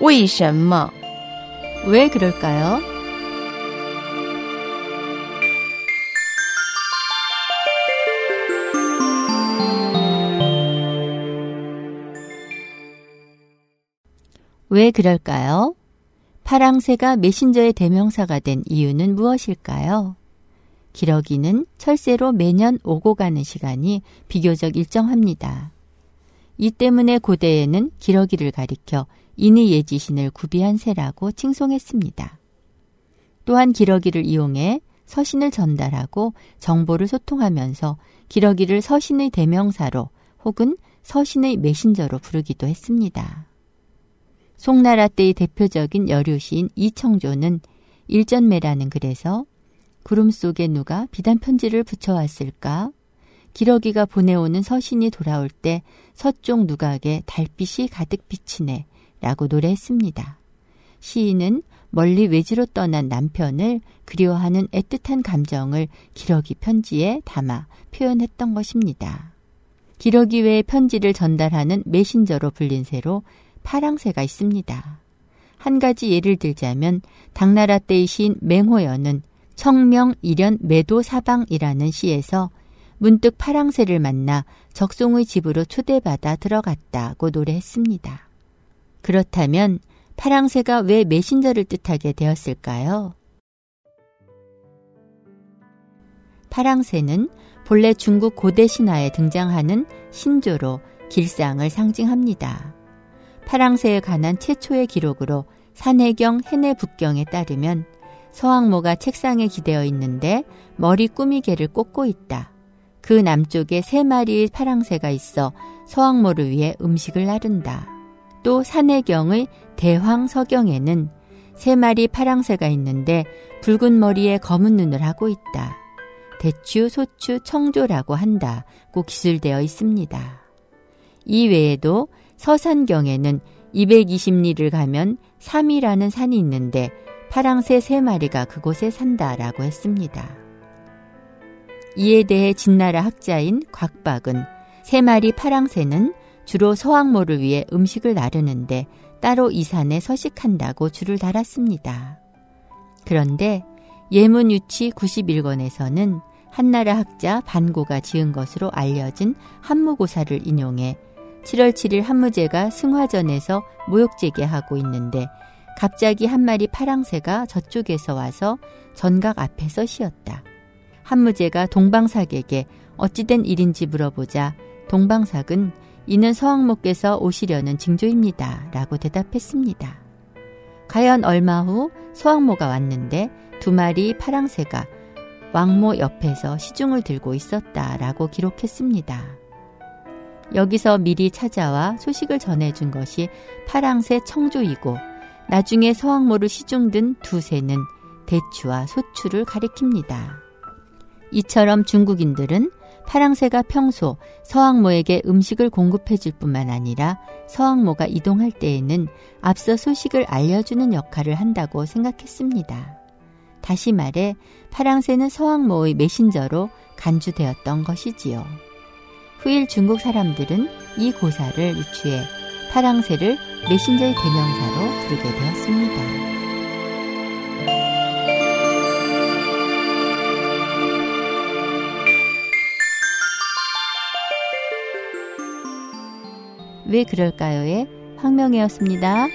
为什么? 왜 그럴까요? 왜 그럴까요? 파랑새가 메신저의 대명사가 된 이유는 무엇일까요? 기러기는 철새로 매년 오고 가는 시간이 비교적 일정합니다. 이 때문에 고대에는 기러기를 가리켜 인의 예지신을 구비한 새라고 칭송했습니다. 또한 기러기를 이용해 서신을 전달하고 정보를 소통하면서 기러기를 서신의 대명사로 혹은 서신의 메신저로 부르기도 했습니다. 송나라 때의 대표적인 여류시인 이청조는 일전매라는 글에서 구름 속에 누가 비단 편지를 붙여왔을까? 기러기가 보내오는 서신이 돌아올 때 서쪽 누각에 달빛이 가득 비치네 라고 노래했습니다. 시인은 멀리 외지로 떠난 남편을 그리워하는 애틋한 감정을 기러기 편지에 담아 표현했던 것입니다. 기러기 외에 편지를 전달하는 메신저로 불린 새로 파랑새가 있습니다. 한 가지 예를 들자면 당나라 때의 시인 맹호연은 청명 일연 매도 사방이라는 시에서 문득 파랑새를 만나 적송의 집으로 초대받아 들어갔다고 노래했습니다. 그렇다면 파랑새가 왜 메신저를 뜻하게 되었을까요? 파랑새는 본래 중국 고대 신화에 등장하는 신조로 길상을 상징합니다. 파랑새에 관한 최초의 기록으로 산해경 해내북경에 따르면 서왕모가 책상에 기대어 있는데 머리 꾸미개를 꽂고 있다. 그 남쪽에 세 마리의 파랑새가 있어 서왕모를 위해 음식을 나른다. 또 산해경의 대황서경에는 세 마리 파랑새가 있는데 붉은 머리에 검은 눈을 하고 있다. 대추, 소추, 청조라고 한다고 기술되어 있습니다. 이 외에도 서산경에는 220리를 가면 3이라는 산이 있는데 파랑새 세 마리가 그곳에 산다라고 했습니다. 이에 대해 진나라 학자인 곽박은 세 마리 파랑새는 주로 서왕모를 위해 음식을 나르는데 따로 이 산에 서식한다고 줄을 달았습니다. 그런데 예문 유치 91권에서는 한나라 학자 반고가 지은 것으로 알려진 한무고사를 인용해 7월 7일 한무제가 승화전에서 모욕제기하고 있는데 갑자기 한 마리 파랑새가 저쪽에서 와서 전각 앞에서 쉬었다. 한무제가 동방삭에게 어찌된 일인지 물어보자 동방삭은 이는 서왕모께서 오시려는 징조입니다. 라고 대답했습니다. 과연 얼마 후 서왕모가 왔는데 두 마리 파랑새가 왕모 옆에서 시중을 들고 있었다라고 기록했습니다. 여기서 미리 찾아와 소식을 전해준 것이 파랑새 청조이고 나중에 서왕모를 시중 든 두 새는 대추와 소추를 가리킵니다. 이처럼 중국인들은 파랑새가 평소 서왕모에게 음식을 공급해 줄 뿐만 아니라 서왕모가 이동할 때에는 앞서 소식을 알려주는 역할을 한다고 생각했습니다. 다시 말해 파랑새는 서왕모의 메신저로 간주되었던 것이지요. 후일 중국 사람들은 이 고사를 유추해 파랑새를 메신저의 대명사로 부르게 되었습니다. 왜 그럴까요의 황명이었습니다.